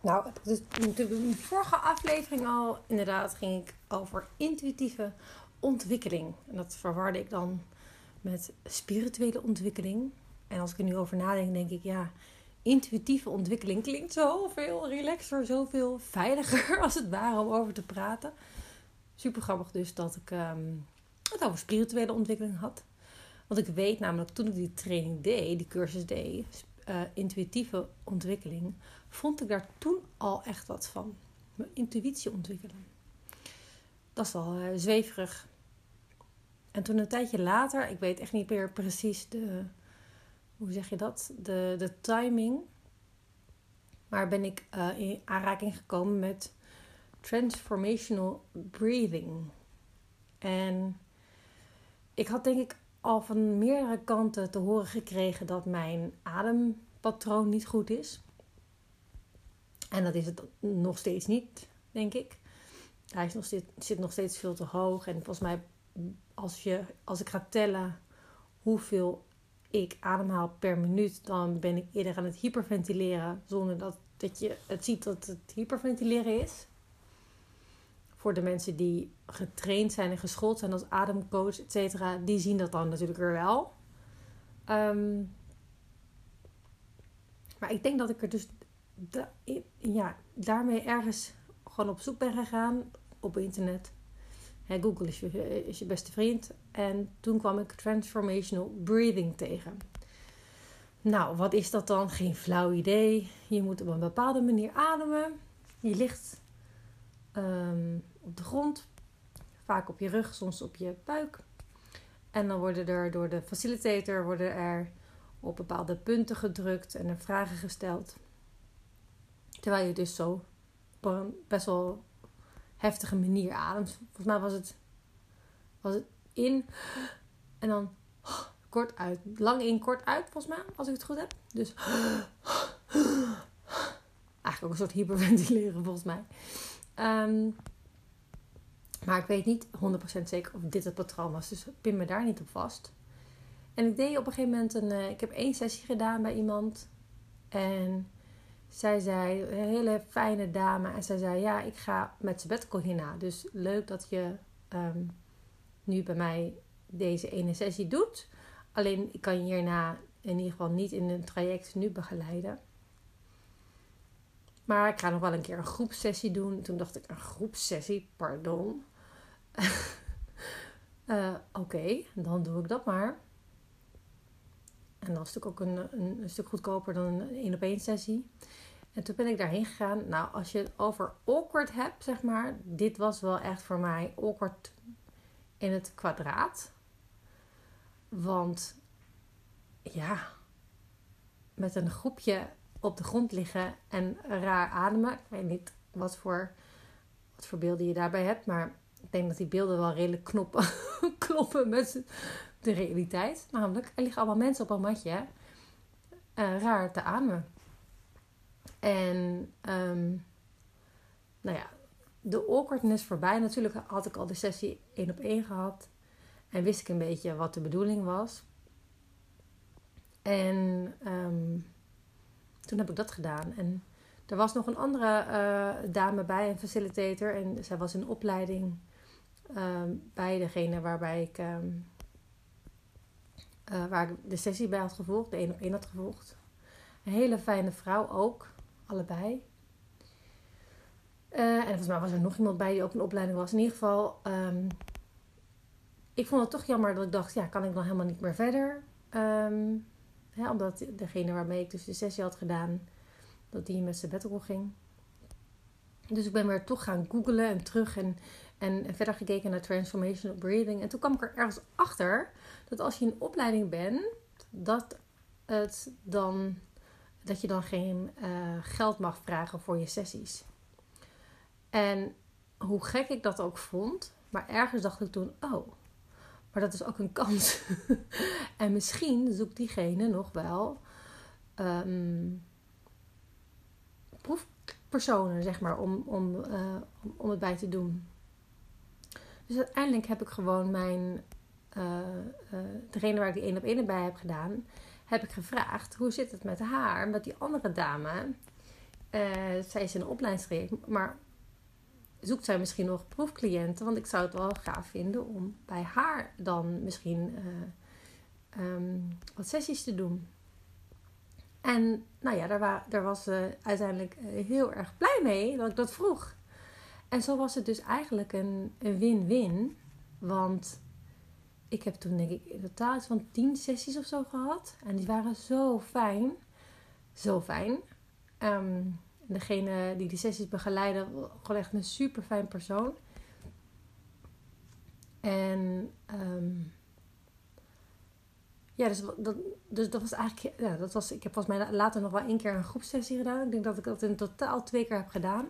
Nou, dus in de vorige aflevering al, inderdaad, ging ik over intuïtieve ontwikkeling. En dat verwarde ik dan met spirituele ontwikkeling. En als ik er nu over nadenk, denk ik, ja, intuïtieve ontwikkeling klinkt zoveel relaxer, zoveel veiliger als het ware om over te praten. Super grappig dus dat ik ehm, het over spirituele ontwikkeling had. Want ik weet namelijk toen ik die training deed, die cursus deed, uh, intuïtieve ontwikkeling, vond ik daar toen al echt wat van. Mijn intuïtie ontwikkelen. Dat is al uh, zweverig. En toen een tijdje later, ik weet echt niet meer precies de, hoe zeg je dat, de, de timing. Maar ben ik uh, in aanraking gekomen met transformational breathing. En ik had denk ik al van meerdere kanten te horen gekregen dat mijn adempatroon niet goed is. En dat is het nog steeds niet, denk ik. Hij is nog zit nog steeds veel te hoog. En volgens mij, als, je, als ik ga tellen hoeveel ik ademhaal per minuut, dan ben ik eerder aan het hyperventileren. Zonder dat, dat je het ziet dat het hyperventileren is voor de mensen die getraind zijn en geschoold zijn als ademcoach, et cetera, die zien dat dan natuurlijk weer wel. Ehm, maar ik denk dat ik er dus ja, daarmee ergens gewoon op zoek ben gegaan op internet. Google is je, is je beste vriend. En toen kwam ik transformational breathing tegen. Nou, wat is dat dan? Geen flauw idee. Je moet op een bepaalde manier ademen. Je ligt Ehm, op de grond, vaak op je rug, soms op je buik. En dan worden er door de facilitator worden er op bepaalde punten gedrukt en er vragen gesteld. Terwijl je dus zo op een best wel heftige manier ademt. Volgens mij was het, was het in en dan kort uit. Lang in, kort uit, volgens mij, als ik het goed heb. Dus eigenlijk ook een soort hyperventileren, volgens mij. Um, maar ik weet niet 100% zeker of dit het patroon was. Dus pin me daar niet op vast. En ik deed op een gegeven moment een. Uh, ik heb één sessie gedaan bij iemand. En zij zei, een hele fijne dame. En zij zei: Ja, ik ga met sabbatical hierna. Dus leuk dat je um, nu bij mij deze ene sessie doet. Alleen ik kan je hierna in ieder geval niet in een traject nu begeleiden. Maar ik ga nog wel een keer een groepsessie doen. Toen dacht ik, een groepsessie? Pardon. uh, Oké, dan doe ik dat maar. En dat is natuurlijk ook een, een, stuk goedkoper dan een één op één sessie. En toen ben ik daarheen gegaan. Nou, als je het over awkward hebt, zeg maar. Dit was wel echt voor mij awkward in het kwadraat. Want ja, met een groepje op de grond liggen en raar ademen. Ik weet niet wat voor, wat voor beelden je daarbij hebt, maar ik denk dat die beelden wel redelijk knoppen, kloppen met de realiteit. Namelijk, er liggen allemaal mensen op een matje uh, raar te ademen. En um, nou ja, de awkwardness voorbij. Natuurlijk had ik al de sessie één op één gehad. En wist ik een beetje wat de bedoeling was. En um, toen heb ik dat gedaan. En er was nog een andere uh, dame bij, een facilitator. En zij was in opleiding uh, bij degene waarbij ik, uh, waar ik de sessie bij had gevolgd, de één op één had gevolgd. Een hele fijne vrouw ook, allebei. en volgens mij was er nog iemand bij die ook een opleiding was. In ieder geval, um, ik vond het toch jammer dat ik dacht, ja, kan ik dan helemaal niet meer verder? Um, omdat degene waarmee ik dus de sessie had gedaan, dat die met sabbatical ging. Dus ik ben weer toch gaan googlen en terug en, en, verder gekeken naar transformational breathing. En toen kwam ik er ergens achter dat als je in opleiding bent, dat, het dan, dat je dan geen uh, geld mag vragen voor je sessies. En hoe gek ik dat ook vond, maar ergens dacht ik toen, oh, maar dat is ook een kans. en misschien zoekt diegene nog wel um, proefpersonen, zeg maar, om, om, uh, om, het bij te doen. Dus uiteindelijk heb ik gewoon mijn, uh, degene waar ik die één op één bij heb gedaan, heb ik gevraagd hoe zit het met haar. Omdat die andere dame, Uh, zij is in een opleidingstraject, maar zoekt zij misschien nog proefcliënten? Want ik zou het wel gaaf vinden om bij haar dan misschien um, wat sessies te doen. En nou ja, daar, daar was ze uiteindelijk heel erg blij mee dat ik dat vroeg. En zo was het dus eigenlijk een win-win. Want ik heb toen denk ik in totaal iets van tien sessies of zo gehad. En die waren zo fijn. Zo fijn. Um, degene die die sessies begeleidde, gewoon echt een super fijn persoon. En um, ja, dus dat, dus dat was eigenlijk, ja, dat was, ik heb volgens mij later nog wel één keer een groepsessie gedaan. Ik denk dat ik dat in totaal twee keer heb gedaan.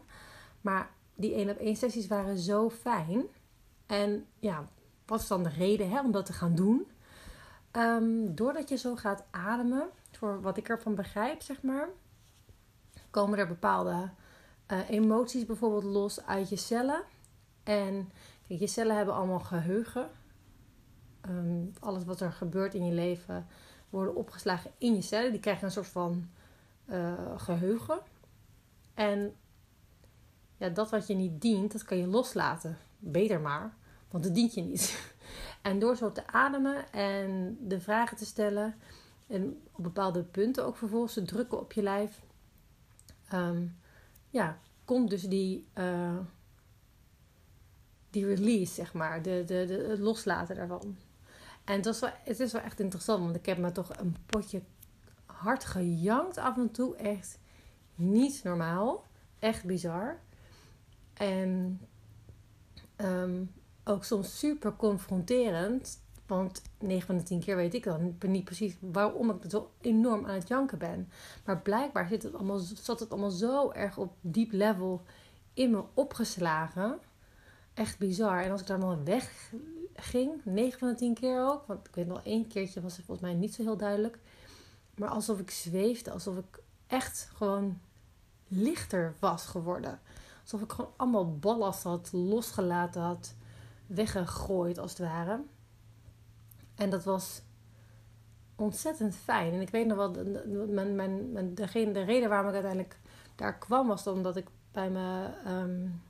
Maar die één op één sessies waren zo fijn. En ja, wat is dan de reden hè, om dat te gaan doen? Um, doordat je zo gaat ademen, voor wat ik ervan begrijp, zeg maar, komen er bepaalde uh, emoties bijvoorbeeld los uit je cellen. En je cellen hebben allemaal geheugen. Um, alles wat er gebeurt in je leven worden opgeslagen in je cellen. Die krijgen een soort van uh, geheugen. En ja, dat wat je niet dient, dat kan je loslaten. Beter maar, want dat dient je niet. En door zo te ademen en de vragen te stellen en op bepaalde punten ook vervolgens te drukken op je lijf, um, ja, komt dus die, uh, die release, zeg maar, de, de, de, het loslaten daarvan. En het, was wel, het is wel echt interessant, want ik heb me toch een potje hard gejankt af en toe. Echt niet normaal. Echt bizar. En um, ook soms super confronterend. Want 9 van de 10 keer weet ik dan niet precies waarom ik zo enorm aan het janken ben. Maar blijkbaar zit het allemaal, zat het allemaal zo erg op diep level in me opgeslagen. Echt bizar. En als ik daar dan weg ging, 9 van de 10 keer ook. Want ik weet nog één keertje was het volgens mij niet zo heel duidelijk. Maar alsof ik zweefde, alsof ik echt gewoon lichter was geworden. Alsof ik gewoon allemaal ballast had losgelaten had, weggegooid als het ware. En dat was ontzettend fijn. En ik weet nog wel, mijn, mijn, mijn, degene, de reden waarom ik uiteindelijk daar kwam was omdat ik bij me um,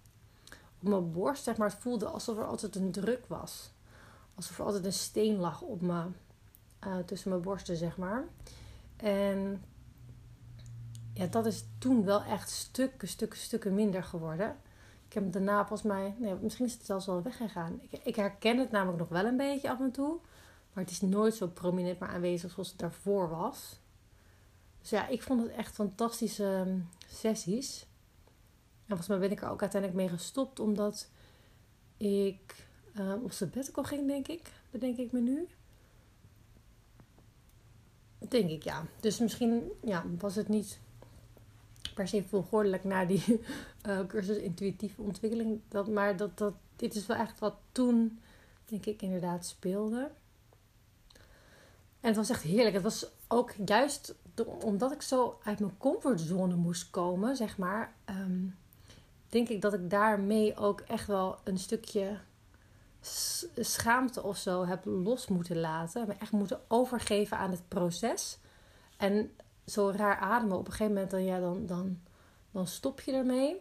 op mijn borst, zeg maar, het voelde alsof er altijd een druk was. Alsof er altijd een steen lag op me, uh, tussen mijn borsten, zeg maar. En ja, dat is toen wel echt stukken, stukken, stukken minder geworden. Ik heb daarna volgens mij, nee, misschien is het zelfs wel weggegaan. Ik, ik herken het namelijk nog wel een beetje af en toe. Maar het is nooit zo prominent maar aanwezig zoals het daarvoor was. Dus ja, ik vond het echt fantastische ehm, sessies. En volgens mij ben ik er ook uiteindelijk mee gestopt omdat ik uh, op sabbatical ging, denk ik. Bedenk ik me nu. Denk ik, ja. Dus misschien ja, was het niet per se volgordelijk naar die uh, cursus intuïtieve ontwikkeling. Dat, maar dat, dat, dit is wel echt wat toen, denk ik, inderdaad speelde. En het was echt heerlijk. Het was ook juist omdat ik zo uit mijn comfortzone moest komen, zeg maar. Um, denk ik dat ik daarmee ook echt wel een stukje schaamte of zo heb los moeten laten. Me echt moeten overgeven aan het proces. En zo raar ademen. Op een gegeven moment dan, ja, dan, dan, dan stop je ermee.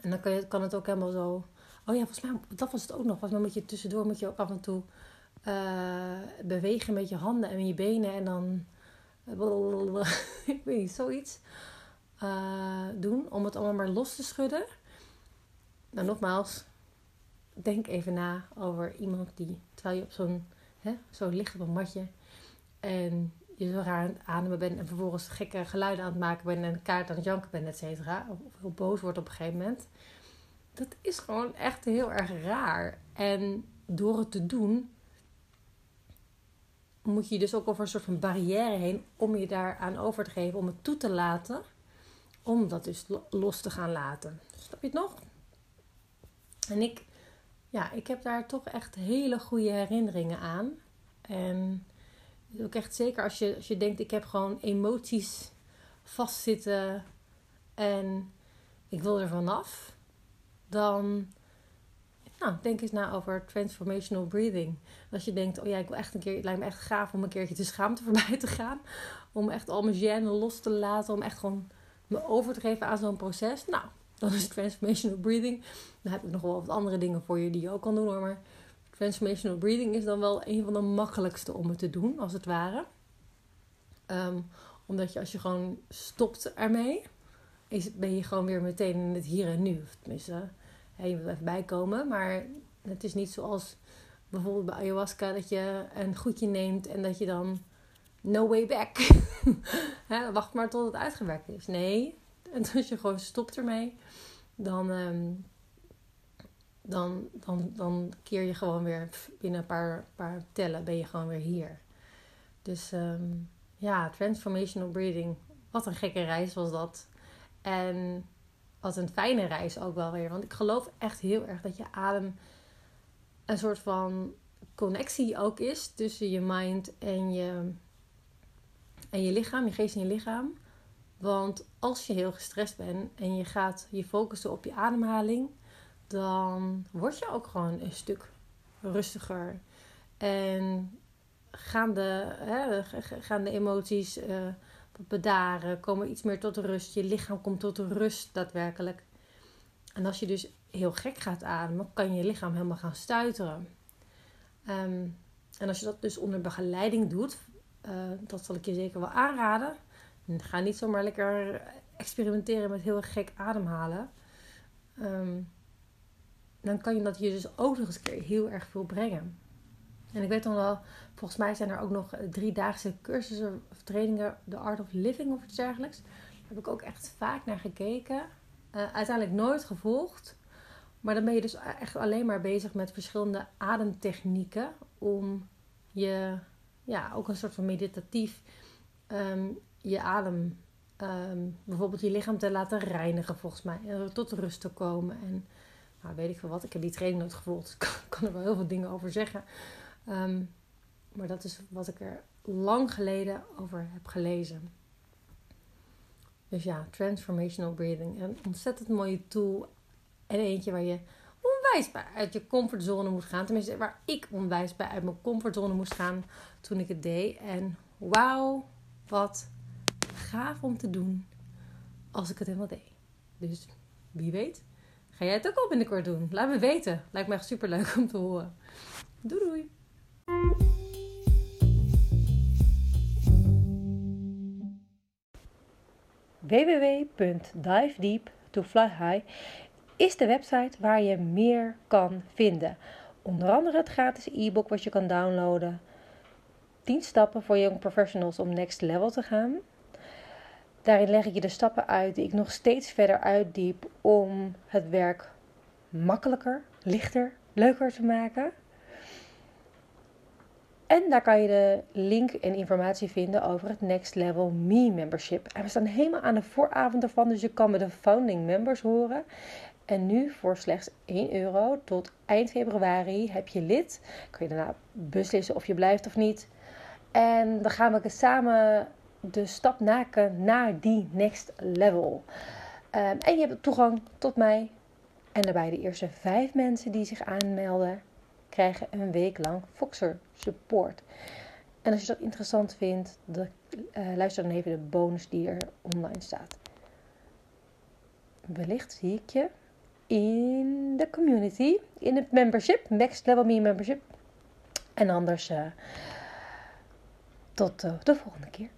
En dan kan, je, kan het ook helemaal zo... Oh ja, volgens mij, dat was het ook nog. Volgens mij moet je tussendoor moet je ook af en toe uh, bewegen met je handen en je benen. En dan, ik weet niet, zoiets uh, doen. Om het allemaal maar los te schudden. Nou, nogmaals, denk even na over iemand die, terwijl je op zo'n, zo ligt op een matje. En je zo raar aan het ademen bent en vervolgens gekke geluiden aan het maken bent en kaart aan het janken bent, et cetera. Of heel boos wordt op een gegeven moment. Dat is gewoon echt heel erg raar. En door het te doen, moet je dus ook over een soort van barrière heen om je daaraan over te geven, om het toe te laten, om dat dus los te gaan laten. Snap je het nog? En ik, ja, ik heb daar toch echt hele goede herinneringen aan. En ook echt zeker als je, als je denkt, ik heb gewoon emoties vastzitten en ik wil er vanaf, dan nou, denk eens na over transformational breathing. Als je denkt, oh ja, ik wil echt een keer, het lijkt me echt gaaf om een keertje de schaamte voorbij te gaan. Om echt al mijn gêne los te laten, om echt gewoon me over te geven aan zo'n proces, nou, dan is transformational breathing. Dan heb ik nog wel wat andere dingen voor je die je ook kan doen hoor. Maar transformational breathing is dan wel een van de makkelijkste om het te doen, als het ware. Ehm, omdat je als je gewoon stopt ermee, is, ben je gewoon weer meteen in het hier en nu. Tenminste, je moet even bijkomen. Maar het is niet zoals bijvoorbeeld bij ayahuasca dat je een goedje neemt en dat je dan no way back. wacht maar tot het uitgewerkt is. Nee, en als je gewoon stopt ermee, dan, ehm, dan, dan, dan keer je gewoon weer binnen een paar, paar tellen ben je gewoon weer hier. Dus ehm, ja, transformational breathing. Wat een gekke reis was dat. En wat een fijne reis ook wel weer. Want ik geloof echt heel erg dat je adem een soort van connectie ook is tussen je mind en je, en je lichaam, je geest en je lichaam. Want als je heel gestrest bent en je gaat je focussen op je ademhaling, dan word je ook gewoon een stuk rustiger. En gaan de, hè, gaan de emoties uh, bedaren, komen iets meer tot rust. Je lichaam komt tot rust daadwerkelijk. En als je dus heel gek gaat ademen, kan je lichaam helemaal gaan stuiteren. Ehm, en als je dat dus onder begeleiding doet, uh, dat zal ik je zeker wel aanraden. Ga niet zomaar lekker experimenteren met heel gek ademhalen. Um, dan kan je dat je dus ook nog eens keer heel erg veel brengen. En ik weet dan wel, volgens mij zijn er ook nog driedaagse cursussen of trainingen, The Art of Living of iets dergelijks. Daar heb ik ook echt vaak naar gekeken. Uh, uiteindelijk nooit gevolgd. Maar dan ben je dus echt alleen maar bezig met verschillende ademtechnieken om je, ja, ook een soort van meditatief, um, je adem, um, bijvoorbeeld je lichaam te laten reinigen volgens mij. En tot rust te komen. En nou, weet ik veel wat, ik heb die training nooit gevolgd. Dus ik kan, er wel heel veel dingen over zeggen. Um, maar dat is wat ik er lang geleden over heb gelezen. Dus ja, transformational breathing. Een ontzettend mooie tool. En eentje waar je onwijs bij uit je comfortzone moet gaan. Tenminste, waar ik onwijs bij uit mijn comfortzone moest gaan toen ik het deed. En wauw, wat gaaf om te doen als ik het helemaal deed. Dus wie weet, ga jij het ook al binnenkort doen? Laat me weten. Lijkt me echt super leuk om te horen. Doei doei. www.divedeep2flyhigh is de website waar je meer kan vinden. Onder andere het gratis e-book wat je kan downloaden. 10 stappen voor young professionals om next level te gaan. Daarin leg ik je de stappen uit die ik nog steeds verder uitdiep om het werk makkelijker, lichter, leuker te maken. En daar kan je de link en informatie vinden over het Next Level Me membership. En we staan helemaal aan de vooravond ervan, dus je kan met de founding members horen. En nu voor slechts 1 euro tot eind februari heb je lid. Kun je daarna beslissen of je blijft of niet. En dan gaan we samen de stap maken naar die next level. Um, en je hebt toegang tot mij. En daarbij de eerste vijf mensen die zich aanmelden, krijgen een week lang Foxer support. En als je dat interessant vindt, de, uh, luister dan even de bonus die er online staat. Wellicht zie ik je in de community, in het membership, Next Level Me membership. En anders uh, tot uh, de volgende keer.